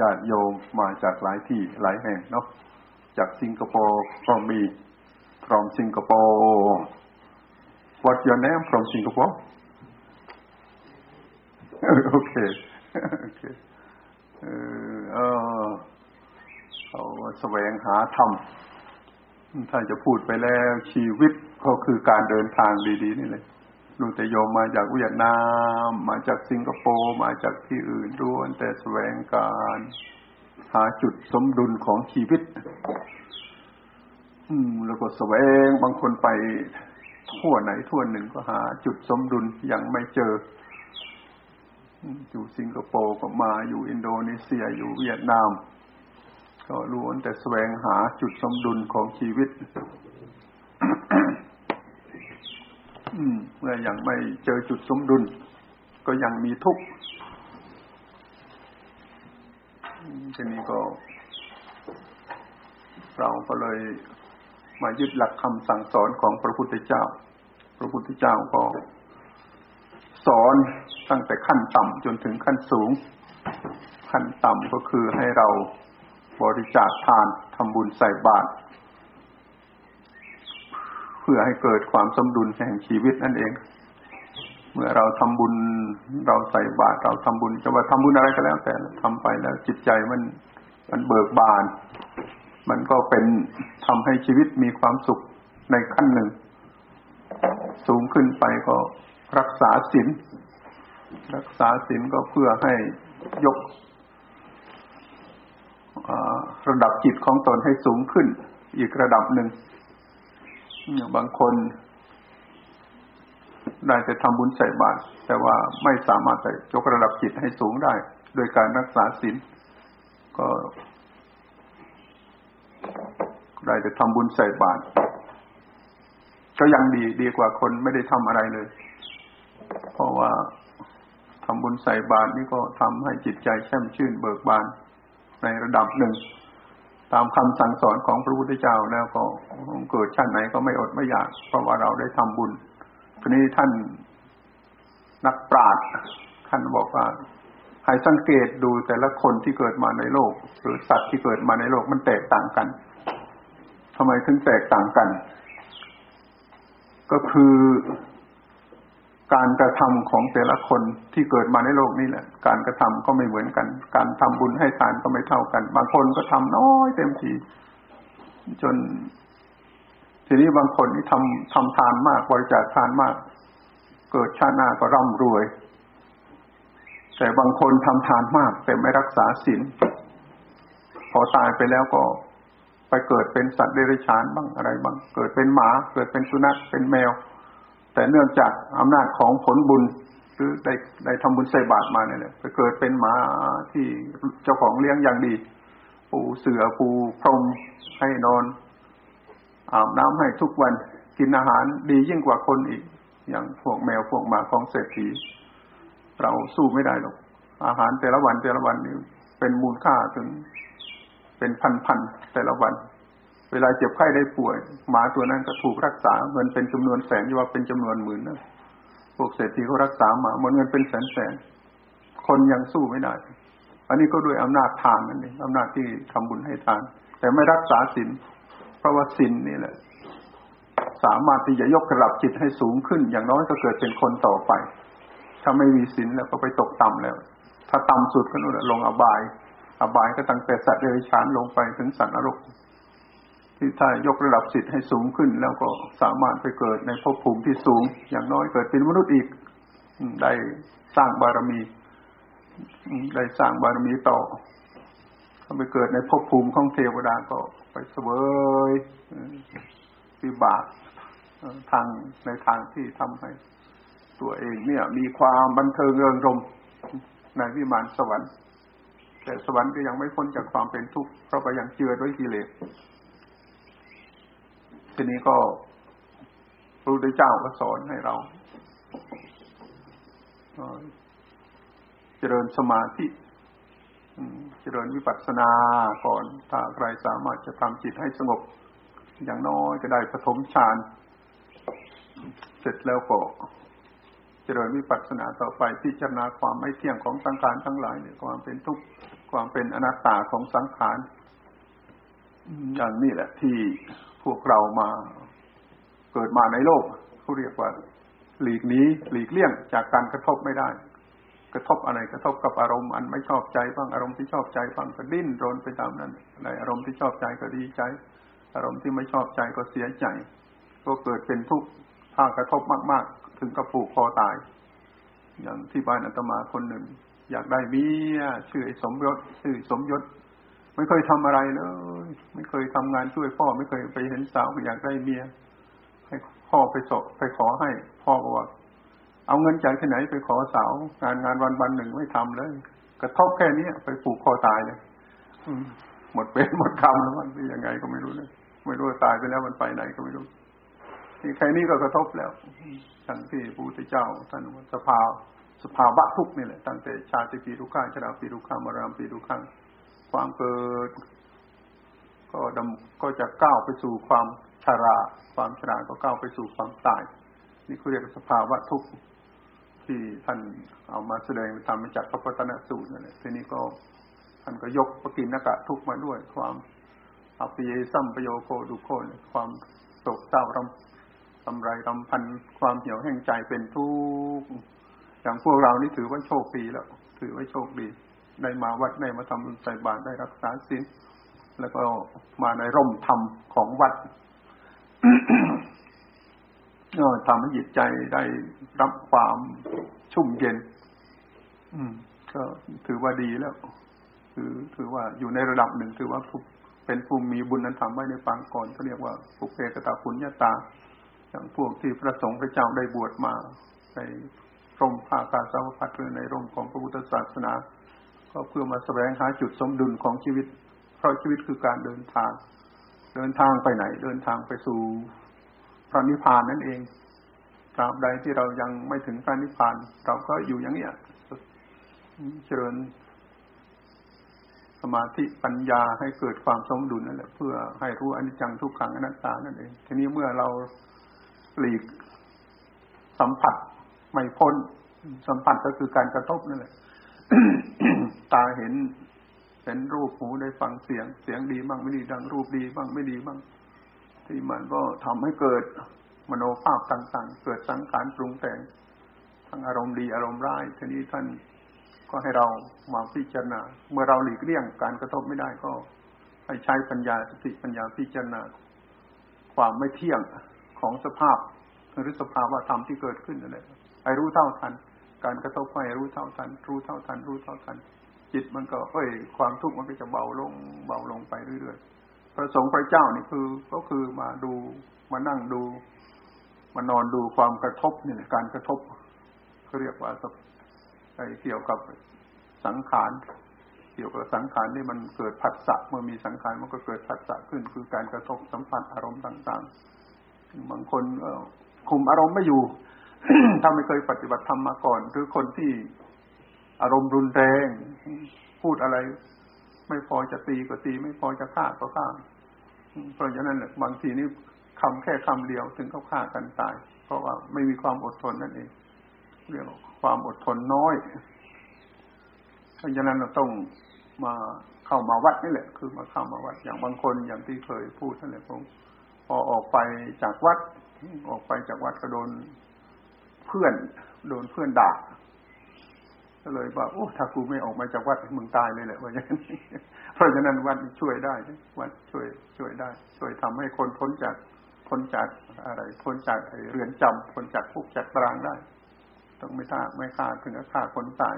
ญาติโยมมาจากหลายที่หลายแห่งเนาะจากสิงคโปร์ก็มี from Singapore What's your name from Singapore? okay. okay. เออเขาแสวงหาธรรมถ้าจะพูดไปแล้วชีวิตก็คือการเดินทางดี ๆ นี่เลย ลูแต่โยมมาจากเวียดนาม มาจากสิงคโปร์มาจากที่อื่นด้วนแต่แสวงการหาจุดสมดุลของชีวิต อืม แล้วก็แสวงบางคนไปทั่วไหนทั่วหนึ่งก็หา จุดสมดุลยังไม่เจอ อยู่สิงคโปร์ก็มาอยู่อินโดนีเซียอยู่เวียดนาม ก็ล้วนแต่แสวงหาจุดสมดุลของชีวิต เมื่อยังไม่เจอจุดสมดุล ก็ยังมีทุกข์ทีนี้ก็ เราก็เลยมายึดหลักคำสั่งสอนของพระพุทธเจ้า พระพุทธเจ้าก็ สอนตั้งแต่ขั้นต่ำจนถึงขั้นสูง ขั้นต่ำก็คือให้เราบริจาคทานทำบุญใส่บาตร เพื่อให้เกิดความสมดุลแห่งชีวิตนั่นเอง เมื่อเราทำบุญเราใส่บาตรเราทำบุญจะว่าทำบุญอะไรก็แล้วแต่ทำไปแล้ว จิตใจมันมันเบิกบาน มันก็เป็นทำให้ชีวิตมีความสุขในขั้นหนึ่ง สูงขึ้นไปก็รักษาศีลรักษาศีลก็เพื่อให้ยกระดับจิตของตนให้สูงขึ้น อีกระดับหนึ่ง บางคนได้จะทำบุญใส่บาตรแต่ว่าไม่สามารถจะยกระดับจิตให้สูงได้ โดยการรักษาศีลก็ได้จะทำบุญใส่บาตรก็ยังดีดีกว่าคนไม่ได้ทำอะไรเลย เพราะว่าทำบุญใส่บาตรนี่ก็ทำให้จิตใจแช่มชื่นเบิกบานในระดับหนึ่ง ตามคำสั่งสอนของพระพุทธเจ้าแล้วก็เกิดชาติไหนก็ไม่อดไม่อยาก เพราะว่าเราได้ทำบุญทีนี้ท่านนักปราชญ์ท่านบอกว่าให้สังเกตดูแต่ละคนที่เกิดมาในโลก หรือสัตว์ที่เกิดมาในโลกมันแตกต่างกันทำไมถึงแตกต่างกัน ก็คือ การกระทำของแต่ละคนที่เกิดมาในโลกนี้แหละ การกระทำก็ไม่เหมือนกัน การทำบุญให้ทานก็ไม่เท่ากัน บางคนก็ทำน้อยเต็มทีจน ทีนี้บางคนที่ทำทำทานมากบริจาคทานมาก เกิดชาติหน้าก็ร่ำรวย แต่บางคนทำทานมาก แต่ไม่รักษาศีลพอตายไปแล้วก็ไปเกิดเป็นสัตว์เดรัจฉานบ้างอะไรบ้าง เกิดเป็นหมา เกิดเป็นสุนัขเป็นแมว แต่เนื่องจากอำนาจของผลบุญหรือได้ได้ทำบุญใส่บาตรมาเนี่ยไปเกิดเป็นหมาที่เจ้าของเลี้ยงอย่างดี ปูเสือปูพรมให้นอน อาบน้ำให้ทุกวันกินอาหารดียิ่งกว่าคนอีก อย่างพวกแมวพวกหมาของเศรษฐีเราสู้ไม่ได้หรอก อาหารแต่ละวันแต่ละวันนี่เป็นมูลค่าถึงเป็นพันๆแต่ละวัน เวลาเจ็บไข้ได้ป่วย หมาตัวนั้นก็ถูกรักษาเงินเป็นจำนวนแสนว่าเป็นจำนวนหมื่นนะพวกเศรษฐีเขารักษาหมาหมดเงินเป็นแสนแสนคนยังสู้ไม่ได้ อันนี้ก็ด้วยอำนาจทานนั่นเองอำนาจที่ทำบุญให้ทาน แต่ไม่รักษาศีลเพราะว่าศีลนี่แหละ สามารถที่จะยกระดับจิตให้สูงขึ้น อย่างน้อยก็เกิดเป็นคนต่อไป ถ้าไม่มีศีลแล้วก็ไปตกต่ำแล้ว ถ้าต่ำสุดก็นู่นลงอบาย อบายก็ตั้งแต่สัตว์เดรัจฉานลงไปถึงสัตว์นรก ที่ถ้ายกระดับสิทธิ์ให้สูงขึ้น แล้วก็สามารถไปเกิดในภพภูมิที่สูง อย่างน้อยเกิดเป็นมนุษย์อีก ได้สร้างบารมี ได้สร้างบารมีต่อเขาไปเกิดในภพภูมิของเทวดาก็ไปเสวยวิบากทางในทางที่ทำให้ตัวเองเนี่ย มีความบันเทิงเริงรมในวิมานสวรรค์ แต่สวรรค์ก็ยังไม่พ้นจากความเป็นทุกข์เพราะไปยังเจือด้วยกิเลส ทีนี้ก็พระพุทธเจ้าก็สอนให้เราเจริญสมาธิเจริญวิปัสสนาก่อน ถ้าใครสามารถจะทำจิตให้สงบ อย่างน้อยก็ได้ปฐมฌานเสร็จแล้วก็เจริญวิปัสสนาต่อไปพิจารณาความไม่เที่ยงของสังขารทั้งหลายเนี่ยความเป็นทุกข์ความเป็นอนัตตาของสังขารอย่างนี้แหละที่ พวกเรามาเกิดมาในโลกเขาเรียกว่า หลีกหนีหลีกเลี่ยงจากการกระทบไม่ได้ กระทบอะไรกระทบกับอารมณ์อันไม่ชอบใจบ้างอารมณ์ที่ชอบใจบ้างก็ดิ้นรนไปตามนั้นอะไรอารมณ์ที่ชอบใจก็ดีใจ อารมณ์ที่ไม่ชอบใจก็เสียใจ ก็เกิดเป็นทุกข์ถ้ากระทบมาก ๆ ถึงกับผูกคอตาย อย่างที่บ้านอาตมาคนหนึ่ง อยากได้เมียชื่อสมยศชื่อสมยศ ไม่เคยทำอะไรเลย ไม่เคยทำงานช่วยพ่อ ไม่เคยไปเห็นสาวอยากได้เมีย ให้พ่อไปสบไปขอให้ พ่อบอกว่า เอาเงินจากที่ไหนไปขอสาวงานงานวันวันหนึ่งไม่ทำเลย กระทบแค่นี้ไปผูกคอตายเลยหมดเป็นหมดคำแล้วมันเป็นยังไงก็ไม่รู้เลยไม่รู้ตายไปแล้วมันไปไหนก็ไม่รู้ที่ใครนี้ก็กระทบแล้วทั้งที่พระพุทธเจ้าท่านสภาสภาวะทุกนี่แหละตั้งแต่ชาติปีทุกข้างชราปีทุกข้างมรณะปีทุกข้าง ความเกิด ก็ดำก็จะก้าวไปสู่ความชรา ความชราก็ก้าวไปสู่ความตาย นี่คือเรียกสภาวะทุกข์ที่ท่านเอามาแสดงทำมาจากพระพุทธนสูตรนั่นแหละทีนี้ก็ท่านก็ยกปกินนกะทุกมาด้วย ความอภิเยสัมปโยโคดุโคความโศกเศร้ารำทำไรรำพันความเหี่ยวแห้งใจเป็นทุกข์อย่างพวกเรานี่ถือว่าโชคดีแล้ว ถือว่าโชคดี ได้มาวัดได้มาทำบุญใส่บาตรได้รักษาศีลแล้วก็มาในร่มธรรมของวัดก็ทำให้จิตใจได้รับความชุ่มเย็น อืม ก็ถือว่าดีแล้วคือถือว่าอยู่ในระดับหนึ่งถือว่าเป็นภูมิมีบุญนั้นทำไว้ในปางก่อนเขาเรียกว่าปุเพกตาปุญญาตา อย่างพวกที่พระสงฆ์พระเจ้าได้บวชมาในร่มผ้าคาสาวพัดหรือในร่มของพระพุทธศาสนา ก็เพื่อมาแสวงหาจุดสมดุลของชีวิต เพราะชีวิตคือการเดินทาง เดินทางไปไหน เดินทางไปสู่พระนิพพานนั่นเองตราบใดที่เรายังไม่ถึงพระนิพพาน เราก็อยู่อย่างเนี้ยเจริญสมาธิปัญญาให้เกิดความสมดุลนั่นแหละเพื่อให้รู้อนิจจังทุกขังอนัตตานั่นเอง ทีนี้เมื่อเราหลีกสัมผัสไม่พ้นสัมผัสก็คือการกระทบนั่นแหละ ตาเห็นเห็นรูปหูได้ฟังเสียง เสียงดีบ้างไม่ดีดังรูปดีบ้างไม่ดีบ้าง ที่มันก็ทำให้เกิดมโนภาพต่างๆ เกิดสังขารปรุงแต่งทั้งอารมณ์ดีอารมณ์ร้ายทีนี้ท่านก็ให้เรามาพิจารณา เมื่อเราหลีกเลี่ยงการกระทบไม่ได้ก็ ให้ใช้ปัญญาสติปัญญาพิจารณา ความไม่เที่ยงของสภาพหรือสภาวะธรรมที่เกิดขึ้นนั่นแหละให้รู้เท่าทัน การกระทบไปรู้เท่าทัน รู้เท่าทัน รู้เท่าทัน จิตมันก็เอ้ยความทุกข์มันก็จะเบาลงเบาลงไปเรื่อยๆพระสงฆ์พระเจ้านี่คือก็คือมาดูมานั่งดูมานอนดูความกระทบเนี่ยการกระทบเขาเรียกว่าไอ้เกี่ยวกับสังขารเกี่ยวกับสังขารนี่มันเกิดผัสสะเมื่อมีสังขารมันก็เกิดผัสสะขึ้น คือการกระทบสัมผัสอารมณ์ต่างๆบางคนคุมอารมณ์ไม่อยู่ ถ้าไม่เคยปฏิบัติธรรมมาก่อน หรือคนที่ อารมณ์รุนแรง พูดอะไร ไม่พอจะตีก็ตี ไม่พอจะฆ่าก็ฆ่า เพราะฉะนั้นบางทีนี่คำแค่คำเดียวถึงเขาฆ่ากันตาย เพราะว่าไม่มีความอดทนนั่นเองเรียกว่าความอดทนน้อย เพราะฉะนั้นเราต้องมาเข้ามาวัดนี่แหละ คือมาเข้ามาวัด อย่างบางคนอย่างที่เคยพูดนั่นแหละผมพอออกไปจากวัด ออกไปจากวัดก็โดนเพื่อน โดนเพื่อนด่า ก็เลยว่าโอ้ถ้ากูไม่ออกมาจากวัดมึงตายเลยแหละว่าอย่างนี้เพราะฉะนั้นวัดช่วยได้วัดช่วยช่วยได้ ช่วยทำให้คนพ้นจากพ้นจากอะไรพ้นจากเรือนจำพ้นจากคุกจากตารางได้ ต้องไม่ฆ่าไม่ฆ่าถึงกับฆ่าคนตาย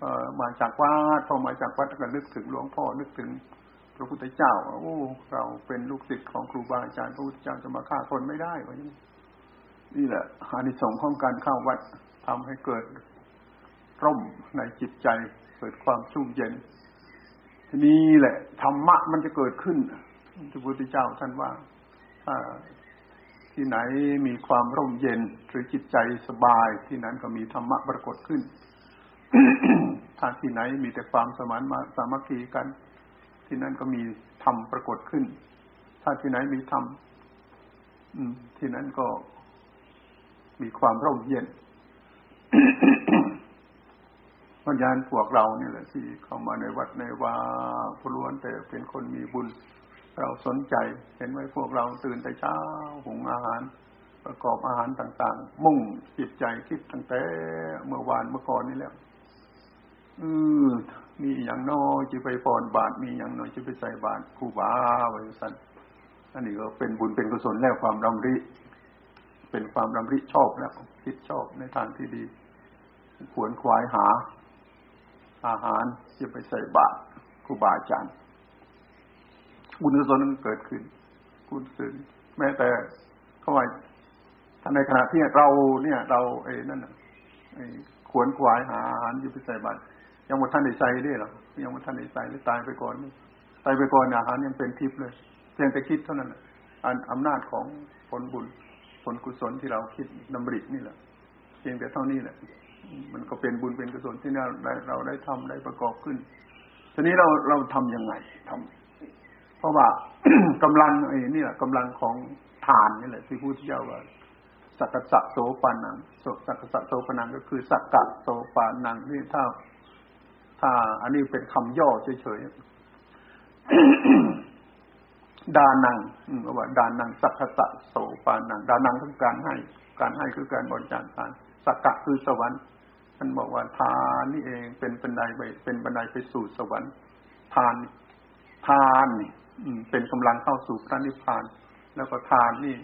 เออมาจากวัดพอมาจากวัดก็นึกถึงหลวงพ่อนึกถึงพระพุทธเจ้าโอ้เราเป็นลูกศิษย์ของครูบาอาจารย์พระพุทธเจ้าจะมาฆ่าคนไม่ได้ว่าอย่างนี้นี่แหละอานิสงส์ของการเข้าวัดทำให้เกิด ร่มในจิตใจเกิดความชุ่มเย็นทีนี้แหละธรรมะมันจะเกิดขึ้นพระพุทธเจ้าท่านว่าถ้าที่ไหนมีความร่มเย็นหรือจิตใจสบายที่นั้นก็มีธรรมะปรากฏขึ้น ถ้าที่ไหนมีแต่ความสมานมาสามัคคีกัน ที่นั้นก็มีธรรมปรากฏขึ้น ถ้าที่ไหนมีธรรมที่นั้นก็มีความร่มเย็น วิญญาณพวกเราเนี่ยแหละที่เข้ามาในวัดในวาผู้ล้วนแต่เป็นคนมีบุญ เราสนใจเห็นไหมพวกเราตื่นแต่เช้าหุงอาหาร ประกอบอาหารต่าง ๆ มุ่งจิตใจคิดตั้งแต่เมื่อวานเมื่อก่อนนี่แล้วอือมีอย่างน้อยจะไปปอนบาทมีอย่างน้อยจะไปใส่บาทครูบาไว้สันอันนี้ก็เป็นบุญเป็นกุศลแล้วความดำริ เป็นความดำริชอบแล้วคิดชอบในทางที่ดีขวนขวายหา อาหารจะไปใส่บาตรครูบาอาจารย์บุญกุศลนั้นเกิดขึ้นกุณศลแม้แต่เขาว่าถ้าในขณะที่เราเนี่ย เราเอ้นั่นไอ้ขวนขวายหาอาหารจะไปใส่บาตรยังหมดท่านได้ใส่ได้หรอยังหมดท่านได้ใส่หรือตายไปก่อนตายไปก่อนอาหารยังเป็นทิพย์เลยเพียงแต่คิดเท่านั้นอันอำนาจของผลบุญผลกุศลที่เราคิดดำรินี่แหละเพียงแต่เท่านี้แหละ มันก็เป็นบุญเป็นกุศลที่เราได้เราได้ทำได้ประกอบขึ้น ทีนี้เราเราทํำยังไงทำเพราะว่ากำลังไอ้นี่แหละกำลังของทานนี่แหละที่พูดเจ้าว่าสักกะสะโสปานังสักกะสะโสปานังก็คือสักกะโสปานังนี่ถ้าถ้าอันนี้เป็นคำย่อเฉยๆดานังว่าดานัง สักกะสะโสปานัง ดานังคือการให้ การให้คือการบริจาคทานสักกะคือสวรรค์ ท่านบอกว่าทานนี่เองเป็นบันไดไปเป็นบันไดไปสู่สวรรค์ทานทานนี่เป็นกำลังเข้าสู่พระนิพพาน แล้วก็ทานนี่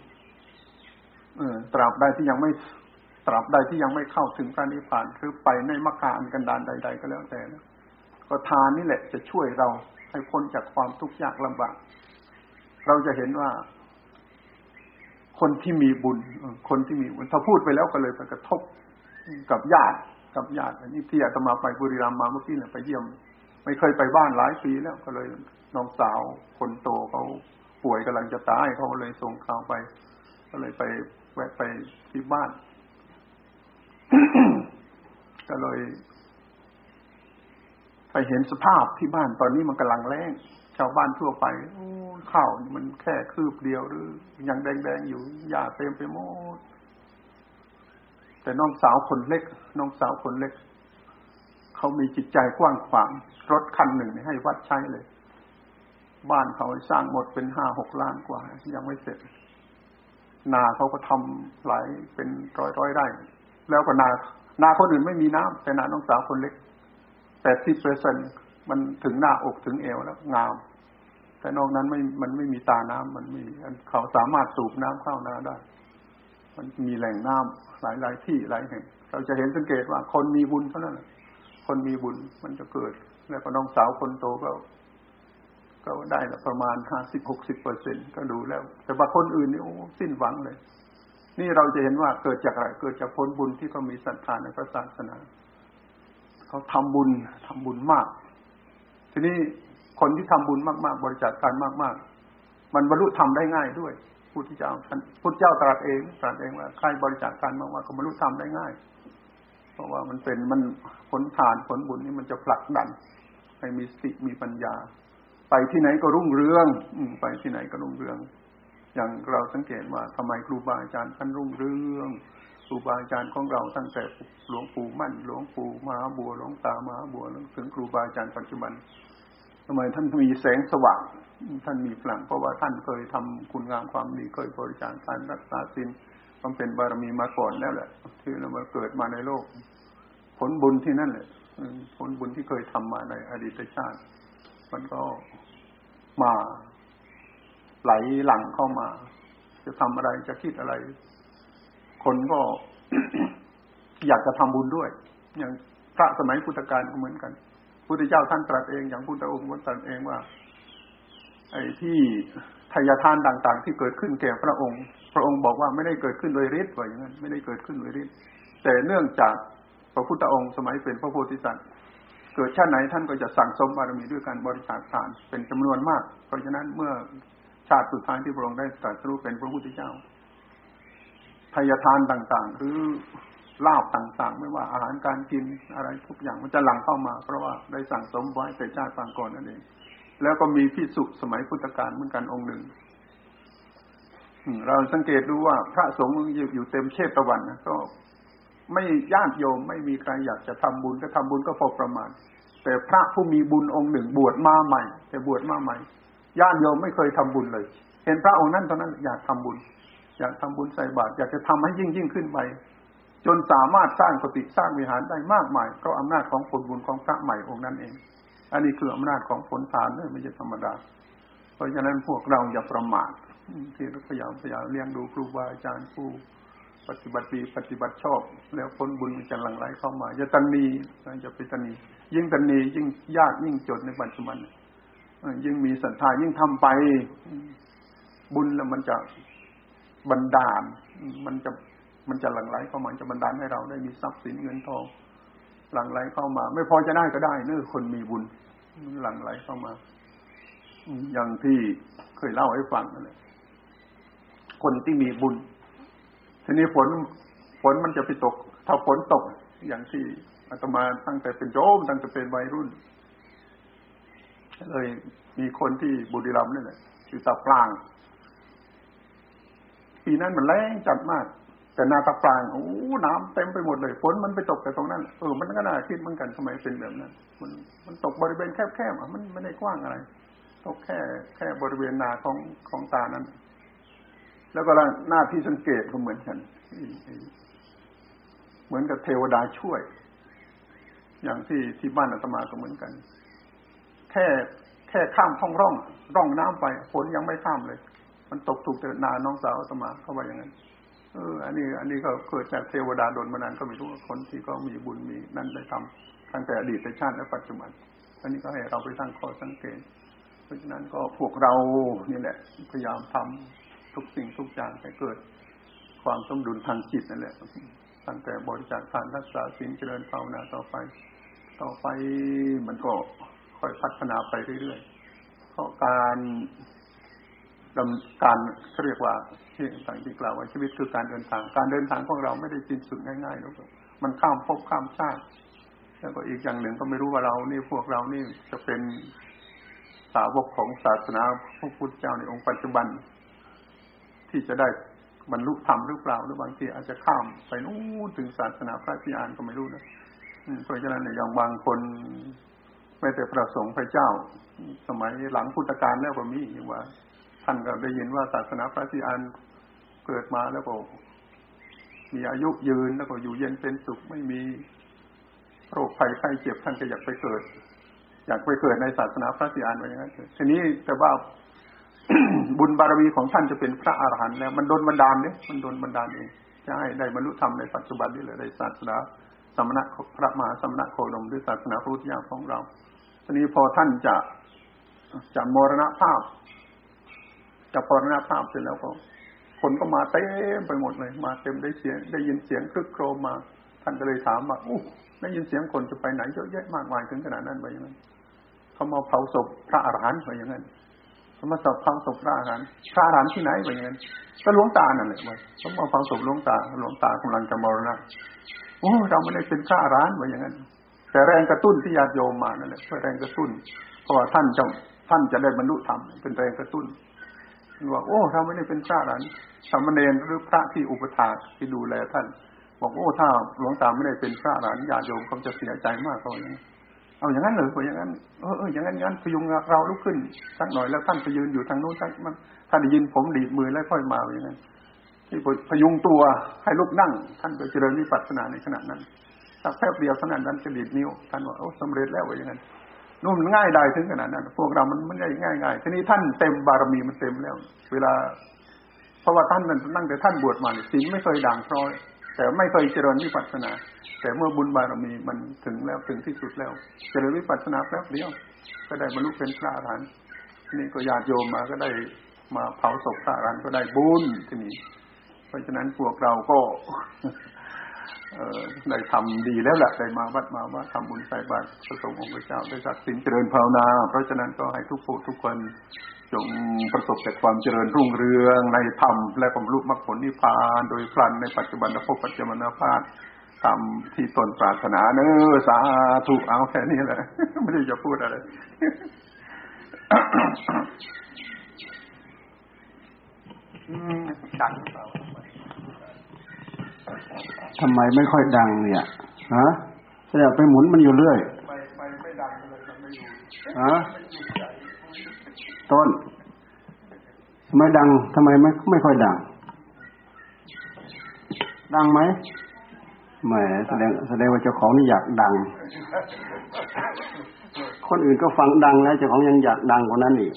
เออตราบใดที่ยังไม่ตราบใดที่ยังไม่เข้าถึงพระนิพพานคือไปในมรรคอันกันดานใด ๆ ก็แล้วแต่นะก็ทานนี่แหละจะช่วยเราให้พ้นจากความทุกข์ยากลำบากเราจะเห็นว่า คนที่มีบุญคนที่มีบุญถ้าพูดไปแล้วก็เลยไปกระทบกับญาติ กับญาติอันนี้ที่อาตมาไปบุรีรัมย์มาเมื่อกี้เนี่ยไปเยี่ยม ไม่เคยไปบ้านหลายปีแล้วก็เลยน้องสาวคนโตเขาป่วยกำลังจะตายเขาเลยส่งข่าวไป ก็เลยไปแวะไปที่บ้าน ก็เลย ไปเห็นสภาพที่บ้านตอนนี้มันกำลังแรงชาวบ้านทั่วไปข้าวมันแค่คืบเดียวหรือยังแดงๆอยู่หญ้าเต็มไปหมด แต่น้องสาวคนเล็ก น้องสาวคนเล็ก เขามีจิตใจกว้างขวาง รถคันหนึ่งให้วัดใช้เลย บ้านเขาสร้างหมดเป็นห้าหกล้านกว่า ยังไม่เสร็จ นาเขาก็ทำหลายเป็นร้อยร้อยไร่ แล้วก็นา นาคนอื่นไม่มีน้ำแต่นาน้องสาวคนเล็กแปดสิบเปอร์เซ็นมันถึงหน้าอกถึงเอวแล้วงาม แต่นอกนั้นไม่มันไม่มีตาน้ำมันมีเขาสามารถสูบน้ำเข้านาได้ มันมีแหล่งน้ำหลายหลายที่หลายแห่ง เราจะเห็นสังเกตว่าคนมีบุญเท่านั้นคนมีบุญมันจะเกิด แล้วก็น้องสาวคนโตก็ ก็ได้ละประมาณห้าสิบหกสิบเปอร์เซ็นก็ดูแล้ว แต่บางคนอื่นนี่โอ้สิ้นหวังเลย นี่เราจะเห็นว่าเกิดจากอะไร เกิดจากผลบุญที่เขามีศรัทธาในพระศาสนาเขาทำบุญทำบุญมาก ทีนี้คนที่ทำบุญมาก ๆ บริจาคทานมาก ๆ มันบรรลุธรรมได้ง่ายด้วย พุทธเจ้าท่านพุทธเจ้าตรัสเองตรัสเองว่าใครบริจาคทานมากๆก็บรรลุธรรมได้ง่าย เพราะว่ามันเป็นมันผลทานผลบุญนี่มันจะผลักดันให้มีสติมีปัญญา ไปที่ไหนก็รุ่งเรืองอืไปที่ไหนก็รุ่งเรือง อย่างเราสังเกตว่าทำไมครูบาอาจารย์ท่านรุ่งเรืองครูบาอาจารย์ของเราตั้งแต่หลวงปู่มั่น หลวงปู่มหาบัวหลวงตามหาบัวถึงครูบาอาจารย์ปัจจุบัน ทำไมท่านมีแสงสว่าง ท่านมีพลังเพราะว่าท่านเคยทำคุณงามความดีเคยบริจาคทานรักษาศีลมันเป็นบารมีมาก่อนแล้วแหละที่เรามาเกิดมาในโลก ผลบุญที่นั่นแหละผลบุญที่เคยทำมาในอดีตชาติ มันก็มาไหลหลั่งเข้ามา จะทำอะไรจะคิดอะไร คนก็อยากจะทำบุญด้วย อย่างพระสมัยพุทธกาลก็เหมือนกัน พุทธเจ้าท่านตรัสเองอย่างพุทธองค์ท่านตรัสเองว่า ไอ้ที่ทายทานต่าง ๆ ที่เกิดขึ้นแก่พระองค์ พระองค์บอกว่าไม่ได้เกิดขึ้นโดยฤทธิ์ว่าอย่างนั้นไม่ได้เกิดขึ้นโดยฤทธิ์แต่เนื่องจากพระพุทธองค์สมัยเป็นพระโพธิสัตว์เกิดชาติไหนท่านก็จะสั่งสมบารมีด้วยการบริจาคทานเป็นจำนวนมาก เพราะฉะนั้นเมื่อชาติสุดท้ายที่พระองค์ได้ตรัสรู้เป็นพระพุทธเจ้าทายทานต่าง ๆ หรือ ลาบต่างๆ ไม่ว่าอาหารการกินอะไรทุกอย่างมันจะหลั่งเข้ามา เพราะว่าได้สั่งสมไว้แต่ชาติปางก่อนนั่นเอง แล้วก็มีพิสุสมัยพุทธกาลเหมือนกันองค์หนึ่งเราสังเกตดูว่าพระสงฆ์อยู่เต็มเชตตะวันนะก็ไม่ญาติโยมไม่มีใครอยากจะทำบุญก็ทำบุญก็พอประมาณ แต่พระผู้มีบุญองค์หนึ่งบวชมาใหม่ แต่บวชมาใหม่ญาติโยมไม่เคยทำบุญเลย เห็นพระองค์นั้นตอนนั้นอยากทำบุญ อยากทำบุญใส่บาตรอยากจะทำให้ยิ่งยิ่งขึ้นไป จนสามารถสร้างกุฏิสร้างวิหารได้มากมายเพราะอำนาจของผลบุญของพระใหม่องค์นั้นเอง อันนี้คืออำนาจของผลทานไม่ใช่ธรรมดา เพราะฉะนั้นพวกเราอย่าประมาทที่พยายามพยายามเลี้ยงดูครูบาอาจารย์ผู้ปฏิบัติดีปฏิบัติชอบ แล้วผลบุญมันจะหลั่งไหลเข้ามาอย่าตันนีอย่าไปตันนียิ่งตันนียิ่งยากยิ่งจดในปัจจุบันยิ่งมีศรัทธายิ่งทำไปบุญแล้วมันจะบันดาลมันจะ มันจะหลั่งไหลเข้ามาจะบันดาลให้เราได้มีทรัพย์สินเงินทอง หลั่งไหลเข้ามา ไม่พอจะได้ก็ได้เนื้อคนมีบุญ หลั่งไหลเข้ามาอย่างที่เคยเล่าให้ฟังนั่นแหละคนที่มีบุญ ทีนี้ฝนฝนมันจะไปตก ถ้าฝนตก อย่างที่อาตมาตั้งแต่เป็นโยมตั้งแต่เป็นวัยรุ่นเลยมีคนที่บุรีรัมย์นี่แหละคือตาปลาง ปีนั้นมันแรงจัดมาก แต่นาตาปางโอ้น้ำเต็มไปหมดเลยฝนมันไปตกแต่ตรงนั้นเออมันก็น่าคิดเหมือนกันทำไมเป็นแบบนั้นมันมันตกบริเวณแคบๆอะมันไม่ได้กว้างอะไร ตกแค่แค่บริเวณนาของของตานั้น แล้วก็หน้าที่สังเกตก็เหมือนกันเหมือนกับเทวดาช่วย อย่างที่ที่บ้านอาตมาก็เหมือนกัน แค่แค่ข้ามท้องร่อง ร่องน้ำไปฝนยังไม่ข้ามเลย มันตกถูกเดินาน้องสาวสมาเข้าไปอย่างนั้น เออ อันนี้ อันนี้ก็เกิดจากเทวดาโดนมานานก็ม่รู้คนที่ก็มีบุญมีนั่นได้ทำตั้งแต่อดีตชาติและปัจจุบัน อันนี้ก็ให้เราไปตั้งข้อสังเกต เพราะฉะนั้นก็พวกเรานี่แหละ พยายามทำทุกสิ่งทุกอย่างให้เกิดความสมดุลทางจิตนั่นแหละ ตั้งแต่บริจาคทานรักษาสิ่งเจริญภาวนาต่อไป ต่อไปมันก็ค่อยพัฒนาไปเรื่อยๆเพราะการ ดำการเรียกว่าที่ต่างที่กล่าวว่าชีวิตคือการเดินทาง การเดินทางของเราไม่ได้สิ้นสุดง่ายๆหรอกมันข้ามภพข้ามชาติแล้วก็อีกอย่างหนึ่งก็ไม่รู้ว่าเรานี่พวกเรานี่จะเป็นสาวกของศาสนาพระพุทธเจ้าในองค์ปัจจุบัน ที่จะได้บรรลุธรรมหรือเปล่าหรือบางทีอาจจะข้ามไปนู้นถึงศาสนาพระพิอานก็ไม่รู้นะเพราะฉะนั้นอย่างบางคนไม่แต่พระสงฆ์พระเจ้า สมัยหลังพุทธกาลแล้วก็มีว่า ท่านก็ได้ยินว่าศาสนาพระสิอันเกิดมาแล้วก็มีอายุยืนแล้วก็อยู่เย็นเป็นสุขไม่มีโรคภัยไข้เจ็บท่านก็อยากไปเกิด อยากไปเกิดในศาสนาพระสิอันไว้อย่างนั้นทีนี้แต่ว่าบุญบารมีของท่านจะเป็นพระอรหันต์แล้ว มันโดนบันดาลเนี่ยมันโดนบันดาลเองจะให้ได้บรรลุธรรมในปัจจุบันนี้เลยในศาสนาสมณะพระมหาสมณะโคดมหรือศาสนาพุทธเจ้าของเราทีนี้พอท่านจะจะมรณภาพ จะมรณภาพเสร็จแล้วก็ คนก็มาเต็มไปหมดเลย มาเต็มได้เสียง ได้ยินเสียงคลึกโครมมา ท่านก็เลยถามว่าอู้ได้ยินเสียงคนจะไปไหนเยอะแยะมากมายถึงขนาดนั้นไปอย่างนั้นเขามาเผาศพพระอรหันต์ไปอย่างนั้นเขามาสอบเผาศพพระอรหันต์พระอรหันต์ที่ไหนไปอย่างนั้นก็หลวงตานั่นแหละเขามาเผาศพหลวงตาหลวงตากำลังจะมรณะโอ้เราไม่ได้เป็นพระอรหันต์ไปอย่างนั้นแต่แรงกระตุ้นที่ญาติโยมมานั่นแหละเพื่อแรงกระตุ้นเพราะว่าท่านจะท่านจะได้บรรลุธรรมเป็นแรงกระตุ้น ว่าโอ้เราไม่ได้เป็นพระนั้นสามเณรหรือพระที่อุปถาที่ดูแลท่าน บอกโอ้ถ้าหลวงตาไม่ได้เป็นพระนั้นญาติโยมเขาจะเสียใจมากเขาอย่างนี้เอาอย่างนั้นเลยพออย่างนั้นเออเอออย่างนั้นงั้นพยุงเราลุกขึ้นสักหน่อยแล้วท่านไปยืนอยู่ทางโน้นสักมันท่านได้ยินผมดีดมือแล้วค่อยมาอย่างนั้นที่พยุงตัวให้ลุกนั่ง ท่านก็เจริญวิปัสสนาในขณะนั้นสักแป๊บเดียวเท่านั้นนั้นจะดีดนิ้วท่านว่าโอ้สำเร็จแล้วอย่างนั้น นู่นง่ายได้ถึงขนาดนั้นพวกเรามันมันง่ายง่ายง่ายทีนี้ท่านเต็มบารมีมันเต็มแล้ว เวลาเพราะว่าท่านนั้นนั่งแต่ท่านบวชมาเนี่ยสิ่งไม่เคยด่างพร้อย แต่ไม่เคยเจริญวิปัสสนา แต่เมื่อบุญบารมีมันถึงแล้วถึงที่สุดแล้ว เจริญวิปัสสนาแป๊บเดียว ก็ได้บรรลุเป็นพระอรหันต์นี่ก็ญาติโยมมาก็ได้มาเผาศพพระอรหันต์ก็ได้บุญที่นี่เพราะฉะนั้นพวกเราก็ ได้ทำดีแล้วแหละได้มาวัดมาว่าทำบุญใส่บาตรพระสงฆ์องค์พระเจ้าได้สักสินเจริญภาวนา เพราะฉะนั้นก็ให้ทุกผู้ทุกคนจงประสบแต่ความเจริญรุ่งเรืองในธรรมและบรรลุมรรคผลนิพพาน โดยพลันในปัจจุบันและพบปัจจุบันภาพทำที่ตนปรารถนาเนอสาธุเอาแค่นี้แหละไม่ได้จะพูดอะไรดังเปล่า ทำไมไม่ค่อยดังเนี่ยฮะแสดงไปหมุนมันอยู่เรื่อยไม่ไม่ไม่ดังเลยมันไม่อยู่ฮะต้นทำไมดังทำไมไม่ไม่ค่อยดัง ดังไหมแหมแสดงแสดงว่าเจ้าของนี่อยากดัง คนอื่นก็ฟังดังแล้วเจ้าของยังอยากดังกว่านั้นอีก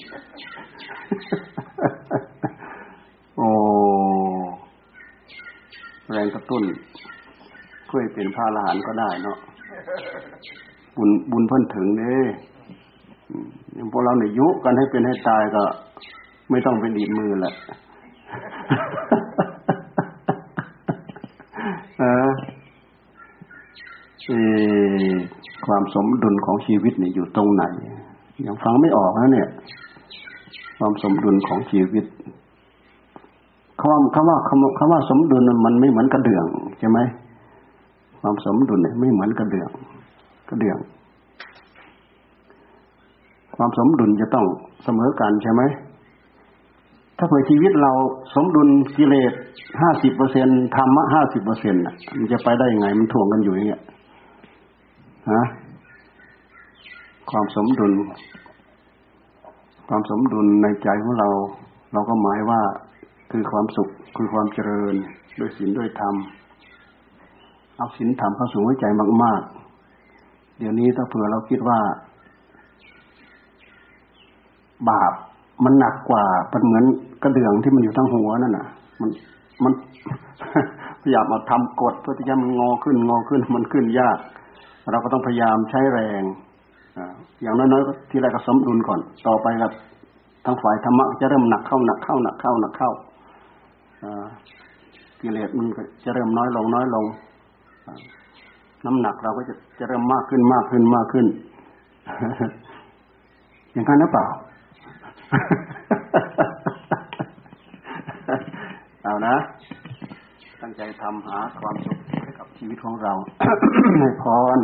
โอ้แรงกระตุ้นเพื่อเป็นพระอรหันต์ก็ได้เนาะบุญบุญเพิ่นถึงเด้อืมอย่างพวกเราเนี่ยยุกันให้เป็นให้ตายก็ ไม่ต้องไปดีมือแหละเออความสมดุลของชีวิตเนี่ยอยู่ตรงไหนยังฟังไม่ออกนะเนี่ย ความสมดุลของชีวิต คำว่าคำว่าคำว่าคำว่าสมดุลน่ะมันไม่เหมือนกระเดื่องใช่ไหมความสมดุลเนี่ยไม่เหมือนกระเดื่องกระเดื่อง ความสมดุลจะต้องเสมอกันใช่ไหมถ้าเผื่อชีวิตเราสมดุลกิเลสห้าสิบเปอร์เซ็นธรรมะห้าสิบเปอร์เซ็นต์มันจะไปได้ยังไง มันถ่วงกันอยู่อย่างเงี้ยฮะความสมดุล ความสมดุลในใจของเรา เราก็หมายว่า คือความสุขคือความเจริญด้วยศีลด้วยธรรมเอาศีลธรรมเข้าสู่หัวใจมาก ๆ เดี๋ยวนี้ถ้าเผื่อเราคิดว่า บาปมันหนักกว่าเป็นเหมือนกระเดื่องที่มันอยู่ทั้งหัวนั่นน่ะ มันมันพยายามมาทำกฎเพื่อที่จะมันงอขึ้นงอขึ้นมันขึ้นยาก เราก็ต้องพยายามใช้แรงอย่างน้อยๆทีแรกก็สมดุลก่อน ต่อไปกับทางฝ่ายธรรมะจะเริ่มหนักเข้าหนักเข้าหนักเข้าหนักเข้าอ่า กิเลสมันก็จะเริ่มน้อยลงน้อยลง น้ำหนักเราก็จะจะเริ่มมากขึ้นมากขึ้นมากขึ้น อย่างนั้นหรือเปล่า เอานะ ตั้งใจทำหาความสุขให้กับชีวิตของเราให้พร